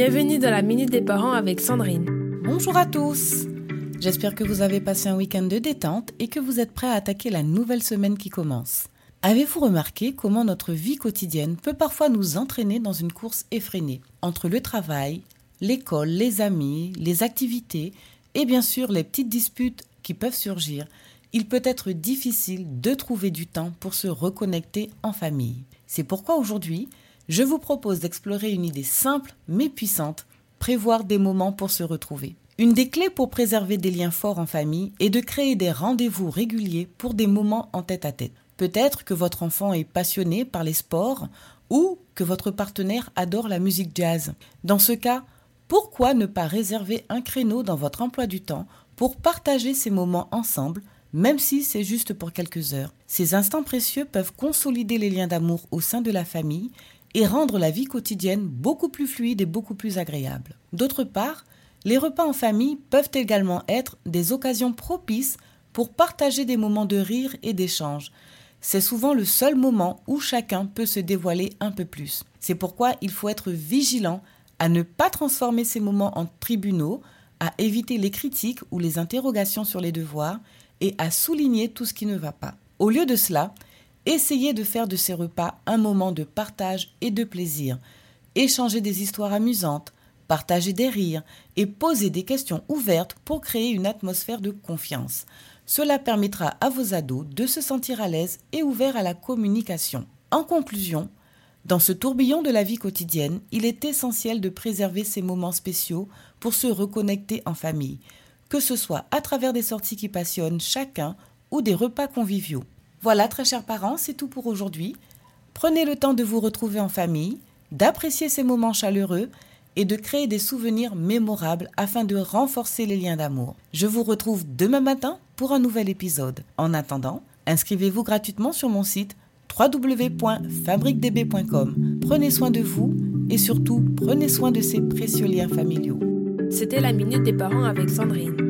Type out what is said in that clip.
Bienvenue dans la Minute des Parents avec Sandrine. Bonjour à tous J'espère que vous avez passé un week-end de détente et que vous êtes prêts à attaquer la nouvelle semaine qui commence. Avez-vous remarqué comment notre vie quotidienne peut parfois nous entraîner dans une course effrénée entre le travail, l'école, les amis, les activités et bien sûr les petites disputes qui peuvent surgir? Il peut être difficile de trouver du temps pour se reconnecter en famille. C'est pourquoi aujourd'hui, je vous propose d'explorer une idée simple mais puissante, prévoir des moments pour se retrouver. Une des clés pour préserver des liens forts en famille est de créer des rendez-vous réguliers pour des moments en tête à tête. Peut-être que votre enfant est passionné par les sports ou que votre partenaire adore la musique jazz. Dans ce cas, pourquoi ne pas réserver un créneau dans votre emploi du temps pour partager ces moments ensemble même si c'est juste pour quelques heures? Ces instants précieux peuvent consolider les liens d'amour au sein de la famille et rendre la vie quotidienne beaucoup plus fluide et beaucoup plus agréable. D'autre part, les repas en famille peuvent également être des occasions propices pour partager des moments de rire et d'échange. C'est souvent le seul moment où chacun peut se dévoiler un peu plus. C'est pourquoi il faut être vigilant à ne pas transformer ces moments en tribunaux, à éviter les critiques ou les interrogations sur les devoirs et à souligner tout ce qui ne va pas. Au lieu de cela, essayez de faire de ces repas un moment de partage et de plaisir. Échanger des histoires amusantes, partager des rires et poser des questions ouvertes pour créer une atmosphère de confiance. Cela permettra à vos ados de se sentir à l'aise et ouverts à la communication. En conclusion, dans ce tourbillon de la vie quotidienne, il est essentiel de préserver ces moments spéciaux pour se reconnecter en famille que ce soit à travers des sorties qui passionnent chacun ou des repas conviviaux. Voilà, très chers parents, c'est tout pour aujourd'hui. Prenez le temps de vous retrouver en famille, d'apprécier ces moments chaleureux et de créer des souvenirs mémorables afin de renforcer les liens d'amour. Je vous retrouve demain matin pour un nouvel épisode. En attendant, inscrivez-vous gratuitement sur mon site www.fabriquedb.com. Prenez soin de vous et surtout prenez soin de ces précieux liens familiaux. C'était la minute des parents avec Sandrine.